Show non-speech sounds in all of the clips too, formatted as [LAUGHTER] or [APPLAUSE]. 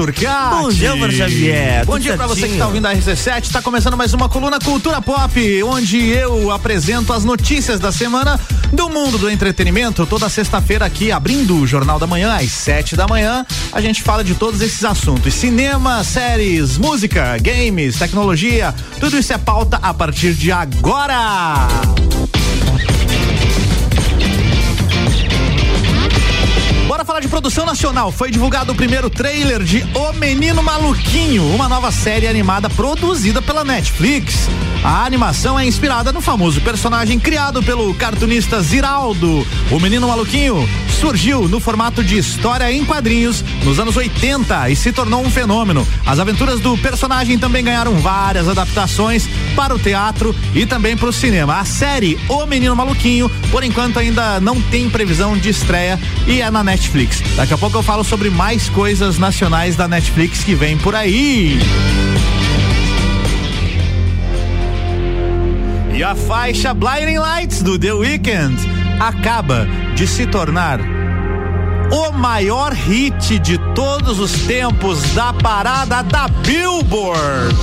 Turcati. Bom dia, Álvaro Xavier. Bom dia pra você que tá ouvindo a RC7. Tá começando mais uma coluna Cultura Pop, onde eu apresento as notícias da semana do mundo do entretenimento. Toda sexta-feira aqui, abrindo o Jornal da Manhã, às sete da manhã, a gente fala de todos esses assuntos: cinema, séries, música, games, tecnologia. Tudo isso é pauta a partir de agora. Falar de produção nacional. Foi divulgado o primeiro trailer de O Menino Maluquinho, uma nova série animada produzida pela Netflix. A animação é inspirada no famoso personagem criado pelo cartunista Ziraldo. O Menino Maluquinho surgiu no formato de história em quadrinhos nos anos 80 e se tornou um fenômeno. As aventuras do personagem também ganharam várias adaptações para o teatro e também para o cinema. A série O Menino Maluquinho, por enquanto, ainda não tem previsão de estreia e é na Netflix. Netflix. Daqui a pouco eu falo sobre mais coisas nacionais da Netflix que vem por aí. E a faixa Blinding Lights do The Weeknd acaba de se tornar o maior hit de todos os tempos da parada da Billboard.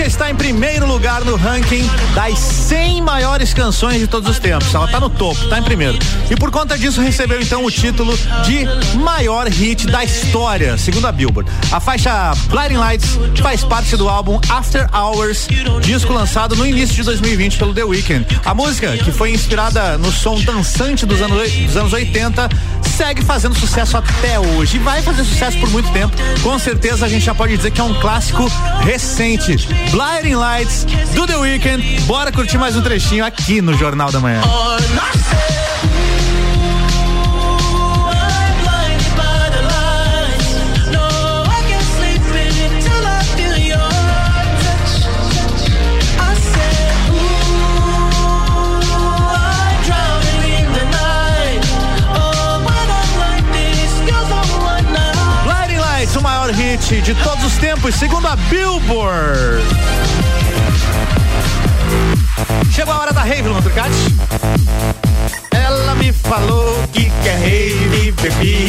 Está em primeiro lugar no ranking das 100 maiores canções de todos os tempos. Ela está no topo, está em primeiro. E por conta disso recebeu então o título de maior hit da história, segundo a Billboard. A faixa Blinding Lights faz parte do álbum After Hours, disco lançado no início de 2020 pelo The Weeknd. A música, que foi inspirada no som dançante dos anos, dos anos 80, segue fazendo sucesso até hoje e vai fazer sucesso por muito tempo. Com certeza a gente já pode dizer que é um clássico recente. Blinding Lights do The Weeknd. Bora curtir mais um trechinho aqui no Jornal da Manhã. Hit de todos os tempos, segundo a Billboard. Chegou a hora da rave, Luan Ela me falou que quer rave, cavalo.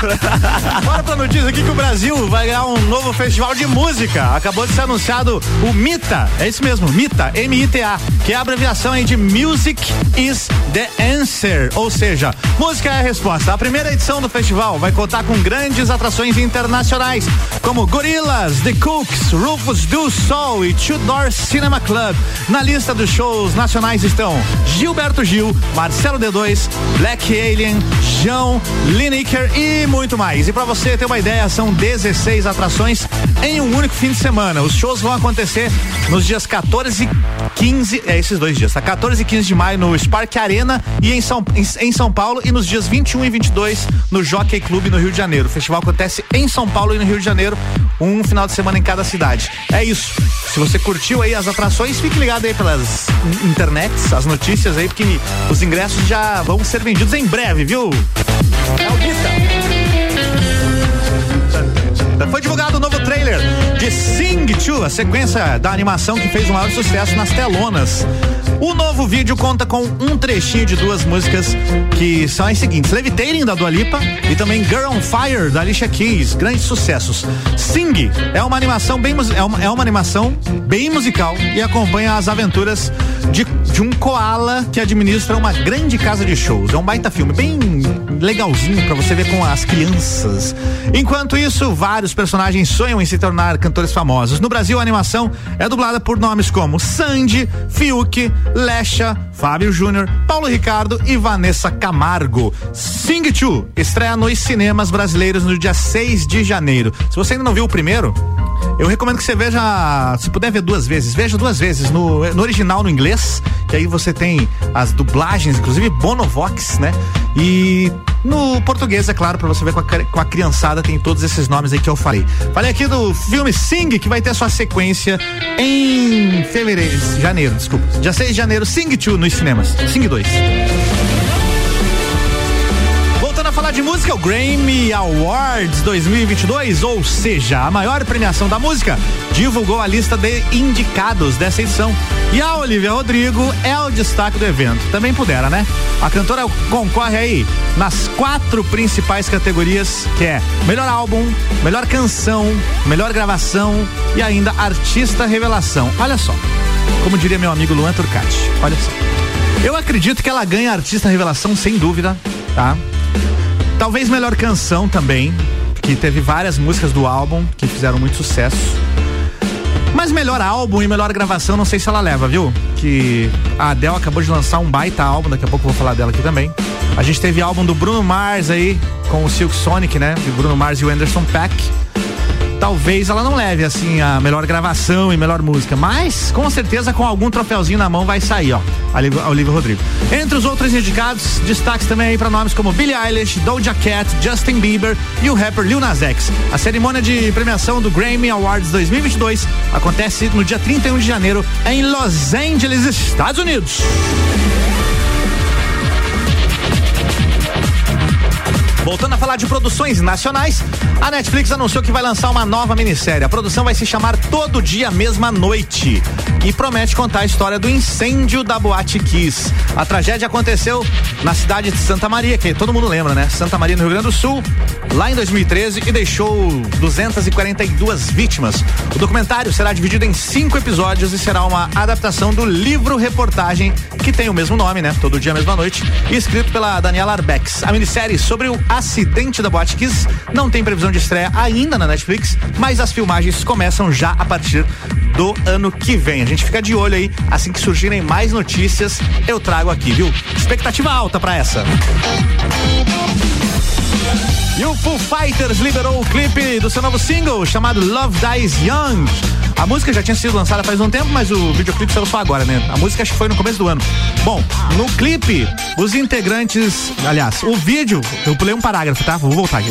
[LAUGHS] Bora pra notícia aqui que o Brasil vai ganhar um novo festival de música. Acabou de ser anunciado o MITA, é isso mesmo, MITA, M-I-T-A, que é a abreviação aí de Music is the Answer, ou seja, música é a resposta. A primeira edição do festival vai contar com grandes atrações internacionais, como Gorillaz, The Cooks, Rufus do Sol e Tudor Cinema Club. Na lista dos shows nacionais estão Gilberto Gil, Marcelo D2, Black Alien, João, Lineker e muito mais. E para você ter uma ideia, são 16 atrações em um único fim de semana. Os shows vão acontecer nos dias 14 e 15, é esses dois dias, tá? 14 e 15 de maio no Spark Arena e em São, em, em São Paulo e nos dias 21 e 22 no Jockey Club no Rio de Janeiro. O festival acontece em São Paulo e no Rio de Janeiro, um final de semana em cada cidade. É isso. Se você curtiu aí as atrações, fique ligado aí pelas internets, as notícias aí, porque os ingressos já vão ser vendidos em breve, viu? É o Foi divulgado o um novo trailer de Sing 2, a sequência da animação que fez o maior sucesso nas telonas. O novo vídeo conta com um trechinho de duas músicas que são as seguintes: Levitating da Dua Lipa e também Girl on Fire da Alicia Keys, grandes sucessos. Sing é uma animação bem é uma, é uma animação bem musical e acompanha as aventuras de, de um koala que administra uma grande casa de shows. É um baita filme bem legalzinho para você ver com as crianças. Enquanto isso, vários personagens sonham em se tornar cantores famosos. No Brasil, a animação é dublada por nomes como Sandy, Fiuk, Lecha, Fábio Júnior, Paulo Ricardo e Vanessa Camargo. Sing 2 estreia nos cinemas brasileiros no dia 6 de janeiro. Se você ainda não viu o primeiro, eu recomendo que você veja, se puder ver duas vezes, veja duas vezes no, no original no inglês, que aí você tem as dublagens, inclusive Bonovox, né? E no português, é claro, para você ver com a, com a criançada, tem todos esses nomes aí que eu falei. Falei aqui do filme Sing, que vai ter sua sequência em fevereiro, janeiro, desculpa. Dia 6 de janeiro, Sing 2 nos cinemas. Sing 2. Falar de música, o Grammy Awards 2022, ou seja, a maior premiação da música, divulgou a lista de indicados dessa edição. E a Olivia Rodrigo é o destaque do evento. Também pudera, né? A cantora concorre aí nas quatro principais categorias, que é melhor álbum, melhor canção, melhor gravação e ainda artista revelação. Olha só, como diria meu amigo Luan Turcati, olha só. Eu acredito que ela ganha artista revelação sem dúvida, tá? Talvez melhor canção também, que teve várias músicas do álbum que fizeram muito sucesso. Mas melhor álbum e melhor gravação, não sei se ela leva, viu? Que a Adele acabou de lançar um baita álbum, daqui a pouco eu vou falar dela aqui também. A gente teve álbum do Bruno Mars aí, com o Silk Sonic, né? O Bruno Mars e o Anderson Pack talvez ela não leve assim a melhor gravação e melhor música, mas com certeza com algum troféuzinho na mão vai sair, ó. A Olivia Rodrigo. Entre os outros indicados, destaques também aí para nomes como Billie Eilish, Doja Cat, Justin Bieber e o rapper Lil Nas X. A cerimônia de premiação do Grammy Awards 2022 acontece no dia 31 de janeiro em Los Angeles, Estados Unidos. Voltando a falar de produções nacionais, a Netflix anunciou que vai lançar uma nova minissérie. A produção vai se chamar Todo Dia Mesma Noite e promete contar a história do incêndio da Boate Kiss. A tragédia aconteceu na cidade de Santa Maria, que todo mundo lembra, né? Santa Maria, no Rio Grande do Sul, lá em 2013 e deixou 242 vítimas. O documentário será dividido em cinco episódios e será uma adaptação do livro-reportagem que tem o mesmo nome, né? Todo Dia Mesma Noite, escrito pela Daniela Arbex. A minissérie sobre o acidente da Boate Kiss não tem previsão de estreia ainda na Netflix, mas as filmagens começam já a partir do ano que vem. A gente fica de olho aí, assim que surgirem mais notícias, eu trago aqui, viu? Expectativa alta para essa. E o Foo Fighters liberou o clipe do seu novo single chamado Love Dies Young. A música já tinha sido lançada faz um tempo, mas o videoclipe saiu só agora, né? A música acho que foi no começo do ano. Bom, no clipe, os integrantes, aliás, o vídeo, eu pulei um parágrafo, tá? Vou voltar aqui.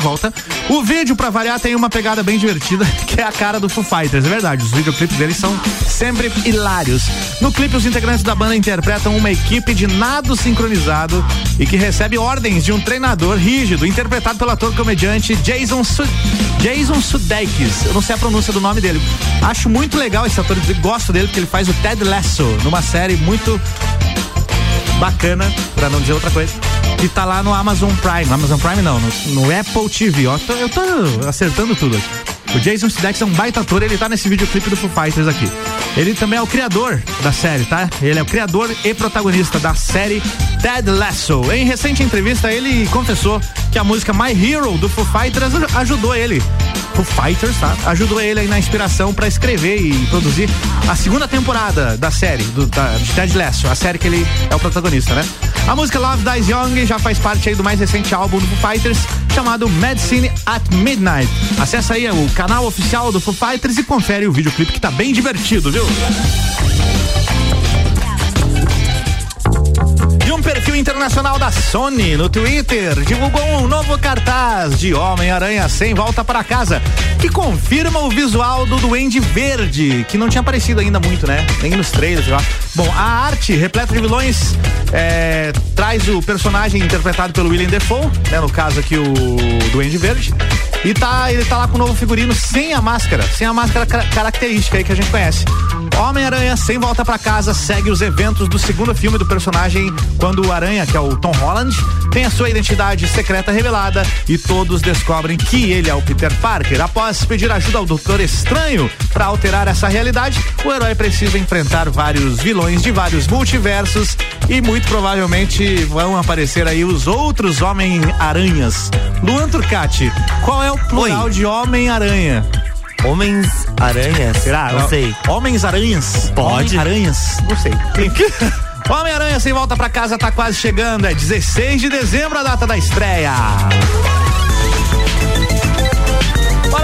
Volta. O vídeo, pra variar, tem uma pegada bem divertida, [LAUGHS] que é a cara do Foo Fighters, é verdade. Os videoclipes deles são sempre hilários. No clipe, os integrantes da banda interpretam uma equipe de nado sincronizado e que recebe ordens de um treinador rígido, interpretado pelo ator comediante Jason Su Jason Sudeikis. Eu não sei a pronúncia do nome dele. Acho muito legal esse ator, gosto dele porque ele faz o Ted Lasso numa série muito bacana, para não dizer outra coisa. Que tá lá no Amazon Prime. Amazon Prime não, no, no Apple TV, ó. Eu tô acertando tudo aqui. O Jason Sudeikis é um baita ator, ele tá nesse videoclipe do Foo Fighters aqui. Ele também é o criador da série, tá? Ele é o criador e protagonista da série Ted Lasso. Em recente entrevista, ele confessou que a música My Hero do Foo Fighters ajudou ele. Foo Fighters, tá? Ajudou ele aí na inspiração para escrever e produzir a segunda temporada da série, do, da, de Ted Lasso, a série que ele é o protagonista, né? A música Love Dies Young já faz parte aí do mais recente álbum do Foo Fighters, chamado Medicine at Midnight. Acesse aí o canal oficial do Foo Fighters e confere o videoclipe que tá bem divertido, viu? perfil internacional da Sony no Twitter divulgou um novo cartaz de Homem-Aranha sem volta para casa, que confirma o visual do Duende Verde, que não tinha aparecido ainda muito, né? Nem nos trailers, lá. Bom, a arte repleta de vilões é, traz o personagem interpretado pelo William Defoe, né? No caso aqui o Duende Verde. E tá, ele tá lá com o novo figurino sem a máscara, sem a máscara característica aí que a gente conhece. Homem-Aranha sem volta para casa segue os eventos do segundo filme do personagem quando o Aranha, que é o Tom Holland, tem a sua identidade secreta revelada e todos descobrem que ele é o Peter Parker. Após pedir ajuda ao Doutor Estranho para alterar essa realidade, o herói precisa enfrentar vários vilões de vários multiversos e muito provavelmente vão aparecer aí os outros Homem-Aranhas. Luan Turcati, qual é o plural Oi. de Homem-Aranha? Homens-Aranhas? Será? Não, sei. Homens-Aranhas? Pode. Aranhas? Não sei. [LAUGHS] Homem-Aranha sem volta pra casa tá quase chegando. É 16 de dezembro a data da estreia.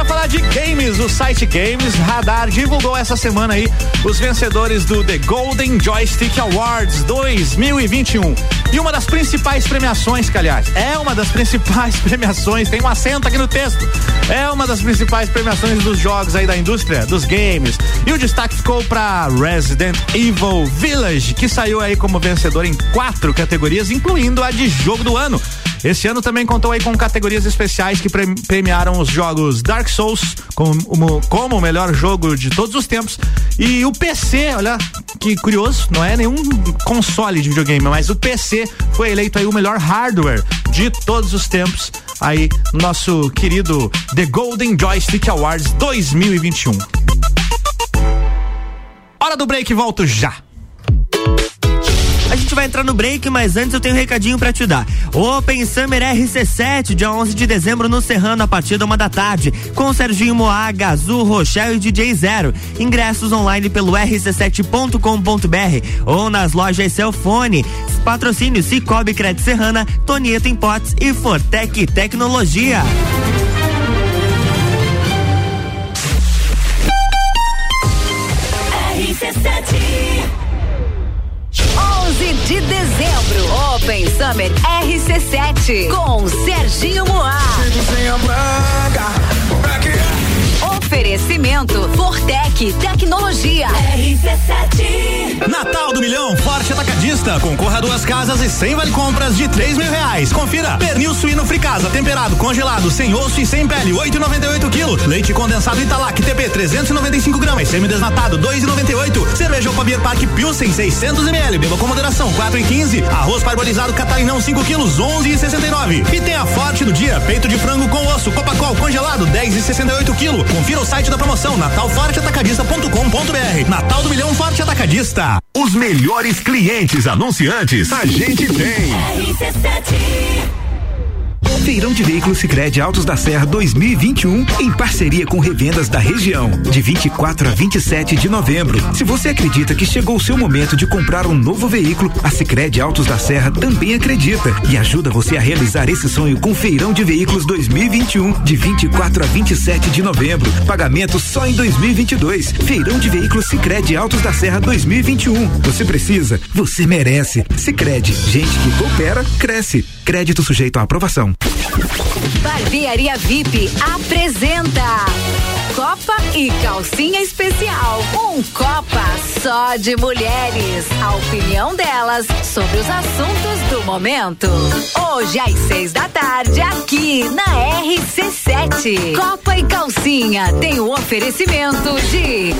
Bora falar de games. O site Games Radar divulgou essa semana aí os vencedores do The Golden Joystick Awards 2021. E uma das principais premiações, que aliás, é uma das [LAUGHS] principais premiações, tem um acento aqui no texto. É uma das principais premiações dos jogos aí da indústria, dos games. E o destaque ficou para Resident Evil Village, que saiu aí como vencedor em quatro categorias, incluindo a de jogo do ano. Esse ano também contou aí com categorias especiais que premiaram os jogos Dark Souls como, como o melhor jogo de todos os tempos e o PC, olha que curioso, não é nenhum console de videogame, mas o PC foi eleito aí o melhor hardware de todos os tempos aí nosso querido The Golden Joystick Awards 2021. Hora do break, volto já. A gente vai entrar no break, mas antes eu tenho um recadinho para te dar. Open Summer RC7, dia 11 de dezembro no Serrano, a partir da uma da tarde, com Serginho Moá, Gazu, Rochelle e DJ Zero. Ingressos online pelo rc7.com.br ou nas lojas Celfone. Patrocínio Cicobi Crédito Serrana, Tonieto em Potes e Fortec Tecnologia. Com Serginho Moá. Oferecimento Fortec Tecnologia. RC7. Natal do Milhão Forte Atacadista. Concorra a duas casas e sem vale compras de três mil reais. Confira. Pernil suíno fricasa, temperado, congelado, sem osso e sem pele, 8,98 kg. Leite condensado Italac TP 395 gramas. Semi-desnatado, 2,98. Cerveja Opa Beer Park Pilsen 600 ml. Beba com moderação, 4 e 15. Arroz parbolizado Catarinão 5 quilos, 11 e 69. E tem a Forte do dia. Peito de frango com osso, Copacol congelado, 10 e 68 kg. Confira o site da promoção natalforteatacadista.com.br. Natal do Milhão Forte Atacadista. Os melhores clientes anunciantes a gente tem. Feirão de Veículos Sicredi Altos da Serra 2021 em parceria com revendas da região, de 24 a 27 de novembro. Se você acredita que chegou o seu momento de comprar um novo veículo, a Sicredi Altos da Serra também acredita e ajuda você a realizar esse sonho com Feirão de Veículos 2021 de 24 a 27 de novembro. Pagamento só em 2022. Feirão de Veículos Sicredi Altos da Serra 2021. Você precisa, você merece. Sicredi, gente que coopera cresce. Crédito sujeito à aprovação. Barbearia VIP apresenta Copa e Calcinha Especial. Um Copa só de mulheres. A opinião delas sobre os assuntos do momento. Hoje às seis da tarde, aqui na RC7. Copa e Calcinha tem o um oferecimento de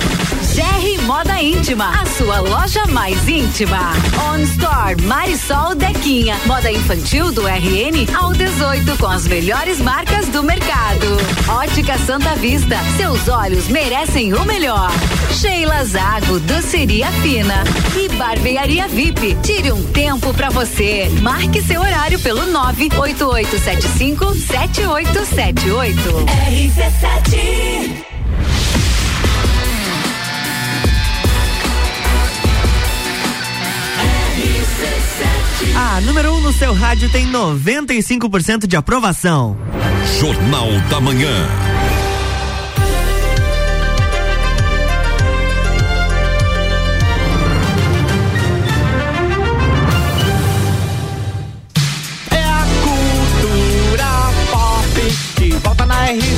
GR Moda Íntima, a sua loja mais íntima. On Store Marisol Dequinha, moda infantil do RN ao 18 com as melhores marcas do mercado. Ótica Santa Vista, seus olhos merecem o melhor. Sheila Zago, doceria fina e barbearia VIP. Tire um tempo para você. Marque seu horário pelo 98875 7878. RC7 A número 1 um no seu rádio tem 95% de aprovação. Jornal da Manhã.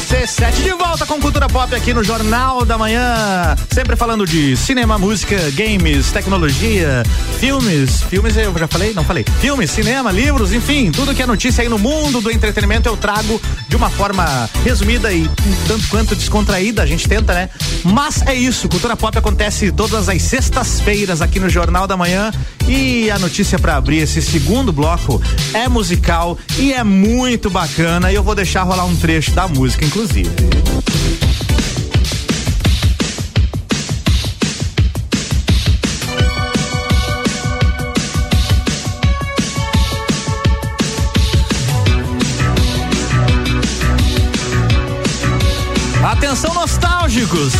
RC7 de volta com cultura pop aqui no Jornal da Manhã. Sempre falando de cinema, música, games, tecnologia, filmes. Filmes eu já falei? Não falei. Filmes, cinema, livros, enfim, tudo que é notícia aí no mundo do entretenimento eu trago de uma forma resumida e um tanto quanto descontraída. A gente tenta, né? Mas é isso. Cultura pop acontece todas as sextas-feiras aqui no Jornal da Manhã. E a notícia para abrir esse segundo bloco é musical e é muito bacana. E eu vou deixar rolar um trecho da música inclusive. Atenção nostálgicos!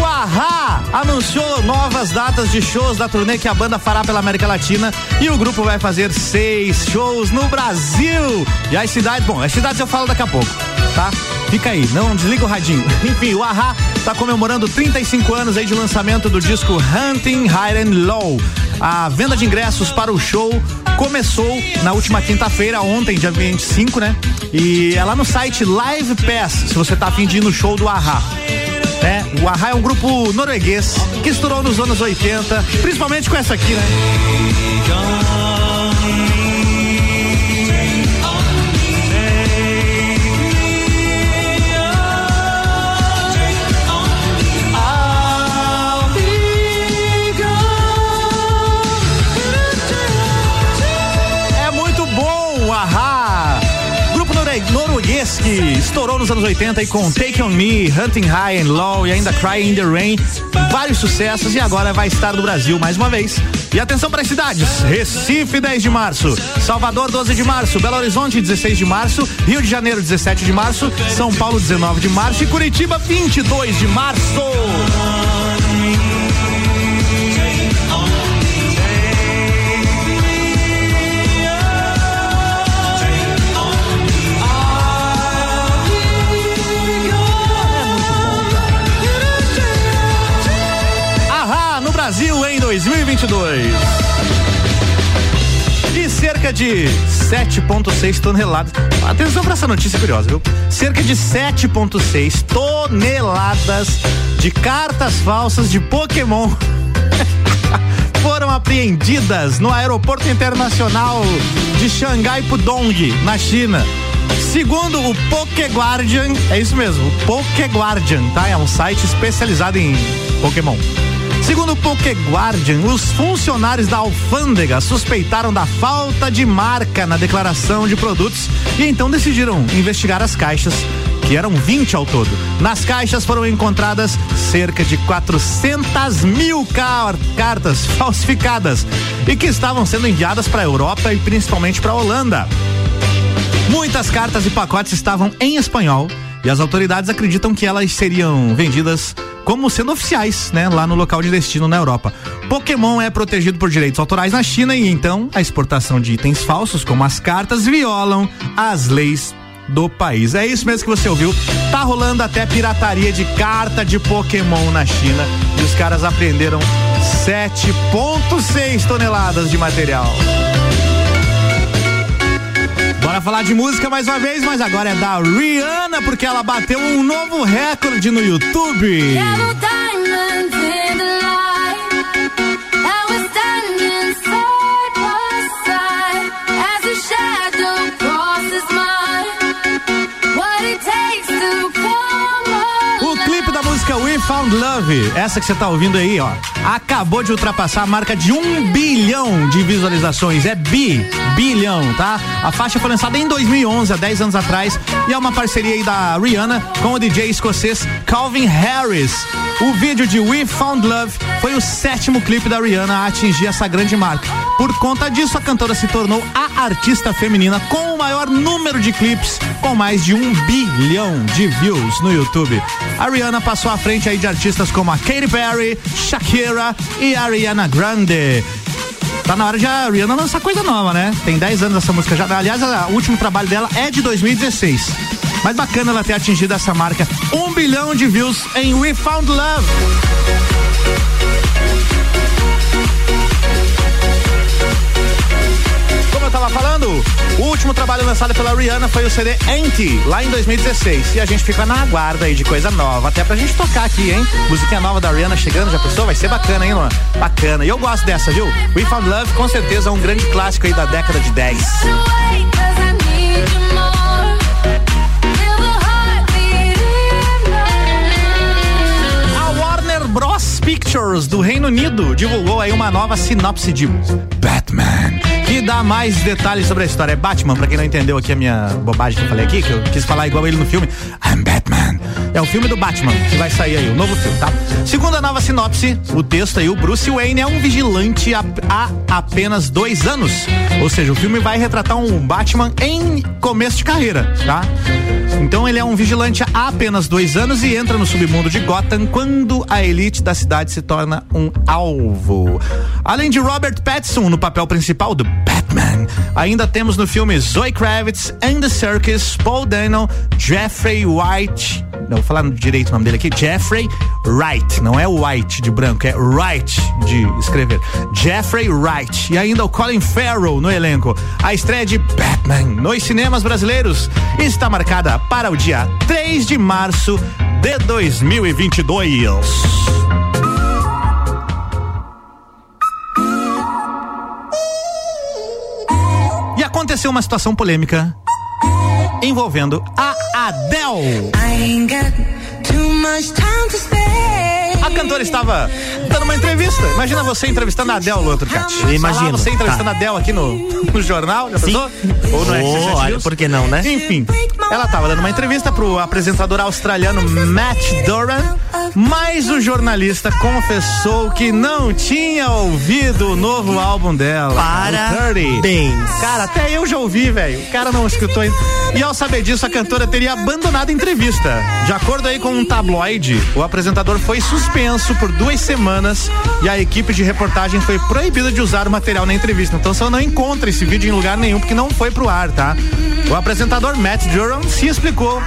O Ahá anunciou novas datas de shows da turnê que a banda fará pela América Latina e o grupo vai fazer seis shows no Brasil. E as cidades, bom, as cidades eu falo daqui a pouco, tá? Fica aí, não desliga o radinho. [LAUGHS] Enfim, o Ahá está comemorando 35 anos aí de lançamento do disco Hunting High and Low. A venda de ingressos para o show começou na última quinta-feira, ontem, dia 25, né? E é lá no site Live Pass, se você tá afim de ir no show do Ahá. É, o Ahá é um grupo norueguês que estourou nos anos 80, principalmente com essa aqui, né? Estourou nos anos 80 e com Take On Me, Hunting High and Low e ainda Cry in the Rain, vários sucessos e agora vai estar no Brasil mais uma vez. E atenção para as cidades: Recife, 10 de março, Salvador, 12 de março, Belo Horizonte, 16 de março, Rio de Janeiro, 17 de março, São Paulo, 19 de março e Curitiba, 22 de março. Brasil em 2022. E cerca de 7,6 toneladas. Atenção para essa notícia curiosa, viu? Cerca de 7,6 toneladas de cartas falsas de Pokémon [LAUGHS] foram apreendidas no Aeroporto Internacional de Xangai Pudong, na China. Segundo o Poké Guardian, é isso mesmo, o Poké Guardian, tá? É um site especializado em Pokémon. Segundo o Poké Guardian, os funcionários da alfândega suspeitaram da falta de marca na declaração de produtos e então decidiram investigar as caixas que eram 20 ao todo. Nas caixas foram encontradas cerca de 400 mil car cartas [LAUGHS] falsificadas e que estavam sendo enviadas para a Europa e principalmente para a Holanda. Muitas cartas e pacotes estavam em espanhol e as autoridades acreditam que elas seriam vendidas como sendo oficiais, né, lá no local de destino na Europa. Pokémon é protegido por direitos autorais na China e então a exportação de itens falsos, como as cartas, violam as leis do país. É isso mesmo que você ouviu. Tá rolando até pirataria de carta de Pokémon na China e os caras apreenderam 7,6 toneladas de material. Bora falar de música mais uma vez, mas agora é da Rihanna, porque ela bateu um novo recorde no YouTube. Found Love, essa que você tá ouvindo aí, ó, acabou de ultrapassar a marca de um bilhão de visualizações. É bi, bilhão, tá? A faixa foi lançada em 2011, há 10 anos atrás, e é uma parceria aí da Rihanna com o DJ escocês Calvin Harris. O vídeo de We Found Love foi o sétimo clipe da Rihanna a atingir essa grande marca. Por conta disso, a cantora se tornou a artista feminina com o maior número de clipes, com mais de um bilhão de views no YouTube. A Rihanna passou à frente aí de artistas como a Katy Perry, Shakira e Ariana Grande. Tá na hora de a Rihanna lançar coisa nova, né? Tem 10 anos essa música já. Aliás, o último trabalho dela é de 2016. Mas bacana ela ter atingido essa marca. Um bilhão de views em We Found Love. Tava falando, o último trabalho lançado pela Rihanna foi o CD Anti, lá em 2016. E a gente fica na guarda aí de coisa nova, até pra gente tocar aqui, hein? Musiquinha nova da Rihanna chegando, já pensou? Vai ser bacana, hein, Luan? Bacana. E eu gosto dessa, viu? We Found Love, com certeza, é um grande clássico aí da década de 10. Pictures do Reino Unido divulgou aí uma nova sinopse de Batman que dá mais detalhes sobre a história. É Batman, pra quem não entendeu aqui a minha bobagem que eu falei aqui, que eu quis falar igual ele no filme. I'm Batman. É o filme do Batman, que vai sair aí, o novo filme, tá? Segundo a nova sinopse, o texto aí, o Bruce Wayne é um vigilante há, há apenas dois anos. Ou seja, o filme vai retratar um Batman em começo de carreira, tá? Então ele é um vigilante há apenas dois anos e entra no submundo de Gotham quando a elite da cidade se torna um alvo. Além de Robert Pattinson no papel principal do Batman, ainda temos no filme Zoe Kravitz, and the Circus, Paul Dano, Jeffrey White, não vou falar direito o nome dele aqui, Jeffrey Wright, não é White de branco, é Wright de escrever. Jeffrey Wright e ainda o Colin Farrell no elenco. A estreia de Batman nos cinemas brasileiros está marcada para o dia 3 de março de 2022. E aconteceu uma situação polêmica envolvendo a Adele. A cantora estava dando uma entrevista. Imagina você entrevistando a Adele, Luan Turcati. Imagina. Você entrevistando Tá. a Adele aqui no, no jornal, já pensou? Ou no Oh, olha, por que não, né? Enfim, ela estava dando uma entrevista pro apresentador australiano Matt Doran, mas o jornalista confessou que não tinha ouvido o novo álbum dela. 30. Parabéns. Cara, até eu já ouvi, velho. O cara não escutou ainda. E ao saber disso, a cantora teria abandonado a entrevista. De acordo aí com um tabloide, o apresentador foi suspenso por duas semanas e a equipe de reportagem foi proibida de usar o material na entrevista. Então você não encontra esse vídeo em lugar nenhum porque não foi pro ar, tá? O apresentador Matt Duran se explicou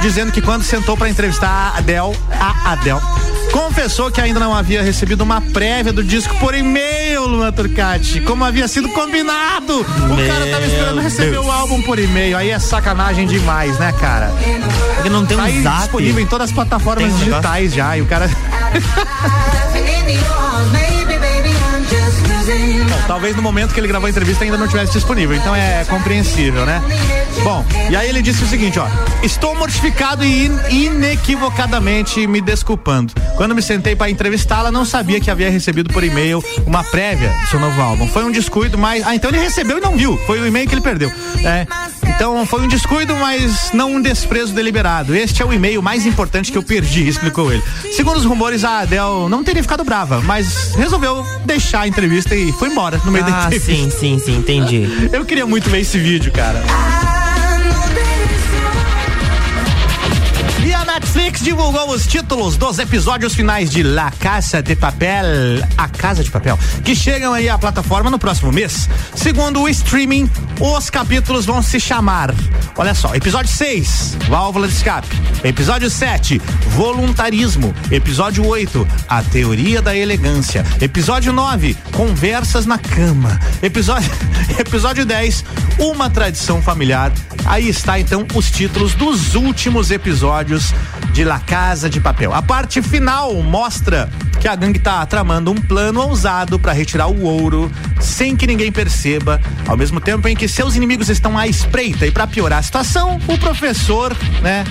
dizendo que quando sentou para entrevistar a Adele, a Adele, confessou que ainda não havia recebido uma prévia do disco por e-mail, Luan Turcati, como havia sido combinado. O cara tava esperando Meu receber Deus. o álbum por e-mail. Aí é sacanagem demais, né, cara? Porque não tem Tá aí um zap. disponível em todas as plataformas um negócio? digitais já. E o cara. [LAUGHS] [LAUGHS] Bom, talvez no momento que ele gravou a entrevista ainda não tivesse disponível, então é compreensível, né? Bom, e aí ele disse o seguinte, ó: Estou mortificado e in- inequivocadamente me desculpando. Quando me sentei para entrevistá-la, não sabia que havia recebido por e-mail uma prévia do seu novo álbum. Foi um descuido, mas. Ah, então ele recebeu e não viu. Foi o e-mail que ele perdeu. É. Então foi um descuido, mas não um desprezo deliberado. Este é o e-mail mais importante que eu perdi, explicou ele. Segundo os rumores, a Adele não teria ficado brava, mas resolveu deixar a entrevista e foi embora no meio da Ah, entrevista. sim, sim, sim, entendi. Eu queria muito ver esse vídeo, cara. Netflix divulgou os títulos dos episódios finais de La Casa de Papel, A Casa de Papel, que chegam aí à plataforma no próximo mês. Segundo o streaming, os capítulos vão se chamar, olha só, episódio 6, Válvula de Escape, episódio 7, Voluntarismo, episódio 8, A Teoria da Elegância, episódio 9, Conversas na Cama, episódio, [LAUGHS] episódio 10, Uma Tradição Familiar. Aí está então os títulos dos últimos episódios de La Casa de Papel. A parte final mostra que a gangue tá tramando um plano ousado para retirar o ouro sem que ninguém perceba, ao mesmo tempo em que seus inimigos estão à espreita. E para piorar a situação, o professor, né,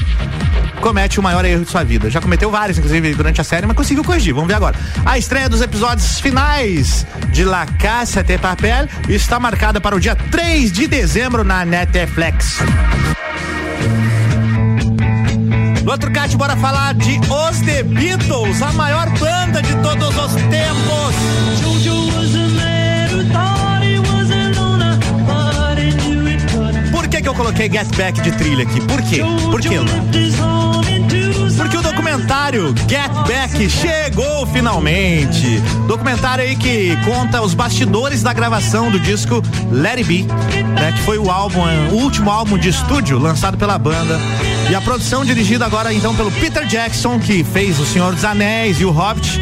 comete o maior erro de sua vida. Já cometeu vários, inclusive, durante a série, mas conseguiu corrigir. Vamos ver agora. A estreia dos episódios finais de La Casa de Papel está marcada para o dia 3 de dezembro na Netflix. No outro cate, bora falar de Os The Beatles, a maior banda de todos os tempos. Por que que eu coloquei Get Back de trilha aqui? Por quê? Por? Porque o documentário Get Back chegou finalmente. Documentário aí que conta os bastidores da gravação do disco Let It Be, né, que foi o álbum, o último álbum de estúdio lançado pela banda. E a produção dirigida agora então pelo Peter Jackson, que fez O Senhor dos Anéis e o Hobbit.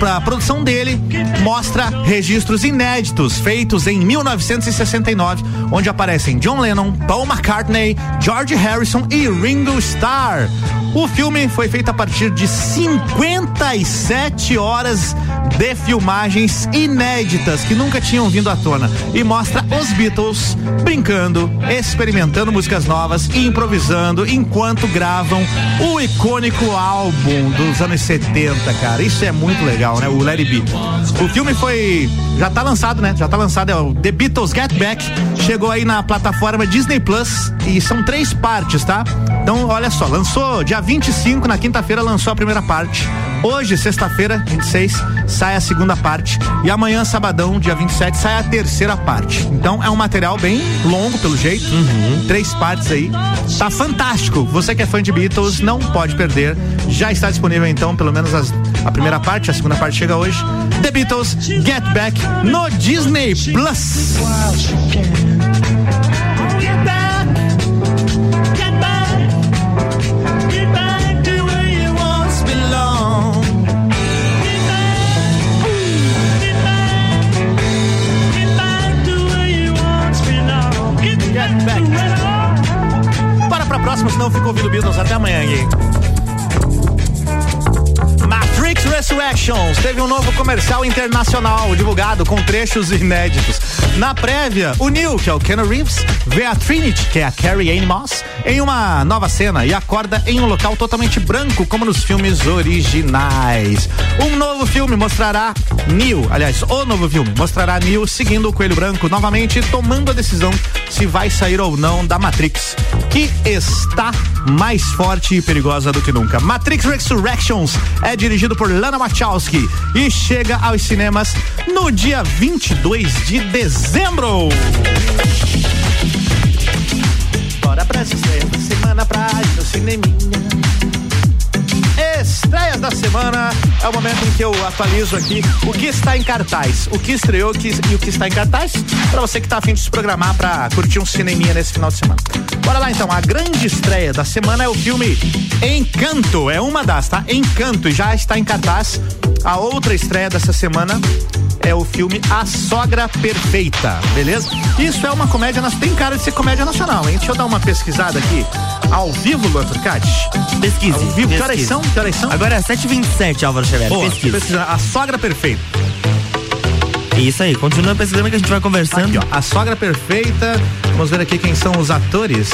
Pra, a produção dele mostra registros inéditos feitos em 1969, onde aparecem John Lennon, Paul McCartney, George Harrison e Ringo Starr. O filme foi feito a partir de 57 horas de filmagens inéditas que nunca tinham vindo à tona e mostra os Beatles brincando, experimentando músicas novas e improvisando enquanto gravam o icônico álbum dos anos 70, cara. Isso é muito legal, né? O It Be. O filme foi já tá lançado, né? Já tá lançado é o The Beatles Get Back. Chegou aí na plataforma Disney Plus e são três partes, tá? Então, olha só, lançou dia 25, na quinta-feira lançou a primeira parte. Hoje, sexta-feira, 26, sai a segunda parte. E amanhã, sabadão, dia 27, sai a terceira parte. Então é um material bem longo, pelo jeito. Três partes aí. Tá fantástico. Você que é fã de Beatles, não pode perder. Já está disponível, então, pelo menos as- a primeira parte, a segunda parte chega hoje. The Beatles Get Back no Disney Plus. Próxima, senão eu fico ouvindo Beatles até amanhã, gay. Matrix Resurrections teve um novo comercial internacional divulgado com trechos inéditos. Na prévia, o Neil, que é o Ken Reeves, vê a Trinity, que é a Carrie Anne Moss, em uma nova cena e acorda em um local totalmente branco, como nos filmes originais. Um novo filme mostrará Neil, aliás, o novo filme mostrará Neil seguindo o Coelho Branco novamente, tomando a decisão se vai sair ou não da Matrix, que está mais forte e perigosa do que nunca. Matrix Resurrections é dirigido por Lana Wachowski e chega aos cinemas no dia 22 de dezembro. Bora pra estreia semana pra ir no cineminha. Estreias da semana é o momento em que eu atualizo aqui o que está em cartaz, o que estreou que, e o que está em cartaz, para você que está afim de se programar para curtir um cineminha nesse final de semana. Bora lá então, a grande estreia da semana é o filme Encanto, é uma das, tá? Encanto, já está em cartaz. A outra estreia dessa semana é o filme A Sogra Perfeita, beleza? Isso é uma comédia, tem cara de ser comédia nacional, hein? Deixa eu dar uma pesquisada aqui. Ao vivo, Luan Turcati? Pesquise. Ao vivo, que horas são? Que horas são? Agora é 7h27, Álvaro Xavier. Pesquisa. pesquisa. A Sogra Perfeita. Isso aí, continua pesquisando que a gente vai conversando. Aqui, ó, a Sogra Perfeita. Vamos ver aqui quem são os atores.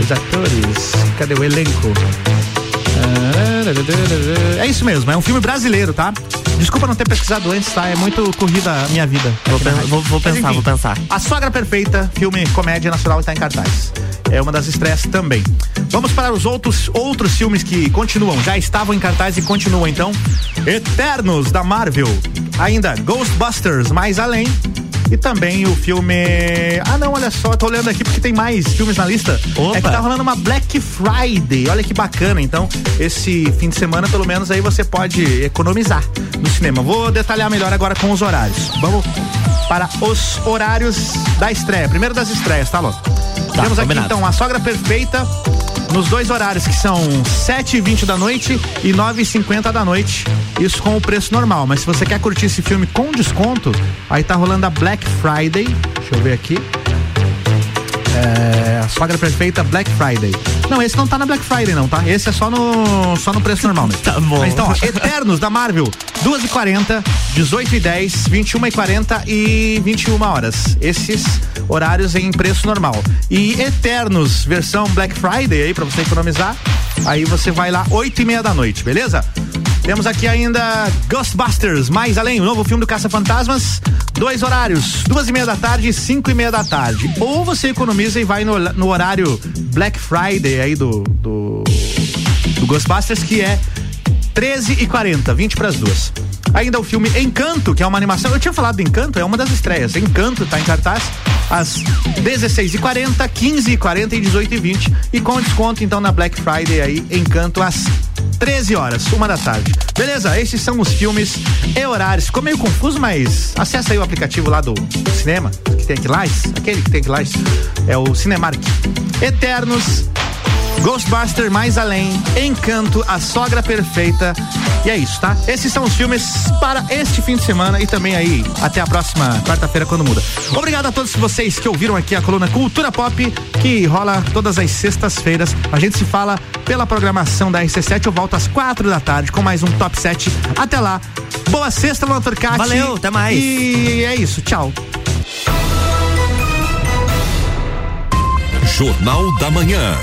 Os atores. Cadê o elenco? É isso mesmo, é um filme brasileiro, tá? Desculpa não ter pesquisado antes, tá? É muito corrida a minha vida. Vou, vou, vou pensar, enfim, vou pensar. A Sogra Perfeita, filme comédia nacional está em cartaz. É uma das estreias também. Vamos para os outros outros filmes que continuam, já estavam em cartaz e continuam então. Eternos da Marvel. Ainda Ghostbusters Mais Além e também o filme. Ah, não, olha só, tô olhando aqui porque tem mais filmes na lista. Opa. É que tá rolando uma Black Friday. Olha que bacana. Então, esse fim de semana, pelo menos, aí você pode economizar no cinema. Vou detalhar melhor agora com os horários. Vamos para os horários da estreia. Primeiro das estreias, tá, louco? Tá, Temos aqui combinado. então a sogra perfeita nos dois horários que são 7 e 20 da noite e 9 e 50 da noite. Isso com o preço normal. Mas se você quer curtir esse filme com desconto, aí tá rolando a Black Friday. Deixa eu ver aqui. É, a sogra perfeita Black Friday. Não, esse não tá na Black Friday, não, tá? Esse é só no, só no preço normal mesmo. [LAUGHS] tá bom. Mas então, ó, Eternos da Marvel, 2 e 40 18 e 10 21 e 40 e 21 horas. Esses horários em preço normal. E Eternos, versão Black Friday aí, pra você economizar. Aí você vai lá, 8 e meia da noite, beleza? Temos aqui ainda Ghostbusters, mais além, o novo filme do Caça Fantasmas. Dois horários, duas e meia da tarde e cinco e meia da tarde. Ou você economiza e vai no, no horário Black Friday aí do, do, do Ghostbusters, que é 13 e 40, 20 para as duas. Ainda o filme Encanto, que é uma animação. Eu tinha falado do Encanto, é uma das estreias. Encanto tá em cartaz às 16h40, 15h40 e 18h20. E com desconto, então, na Black Friday aí, Encanto às 13 horas, uma da tarde. Beleza? Esses são os filmes e horários. Ficou meio confuso, mas acessa aí o aplicativo lá do cinema, que tem aqui lá, aquele que tem aqui lá, é o Cinemark. Eternos, Ghostbuster Mais Além, Encanto, A Sogra Perfeita. E é isso, tá? Esses são os filmes para este fim de semana e também aí até a próxima quarta-feira quando muda. Obrigado a todos vocês que ouviram aqui a coluna Cultura Pop, que rola todas as sextas-feiras. A gente se fala pela programação da RC7. Eu volto às quatro da tarde com mais um Top 7. Até lá. Boa sexta, Luan Turcati. Valeu, até mais. E é isso, tchau. Jornal da Manhã.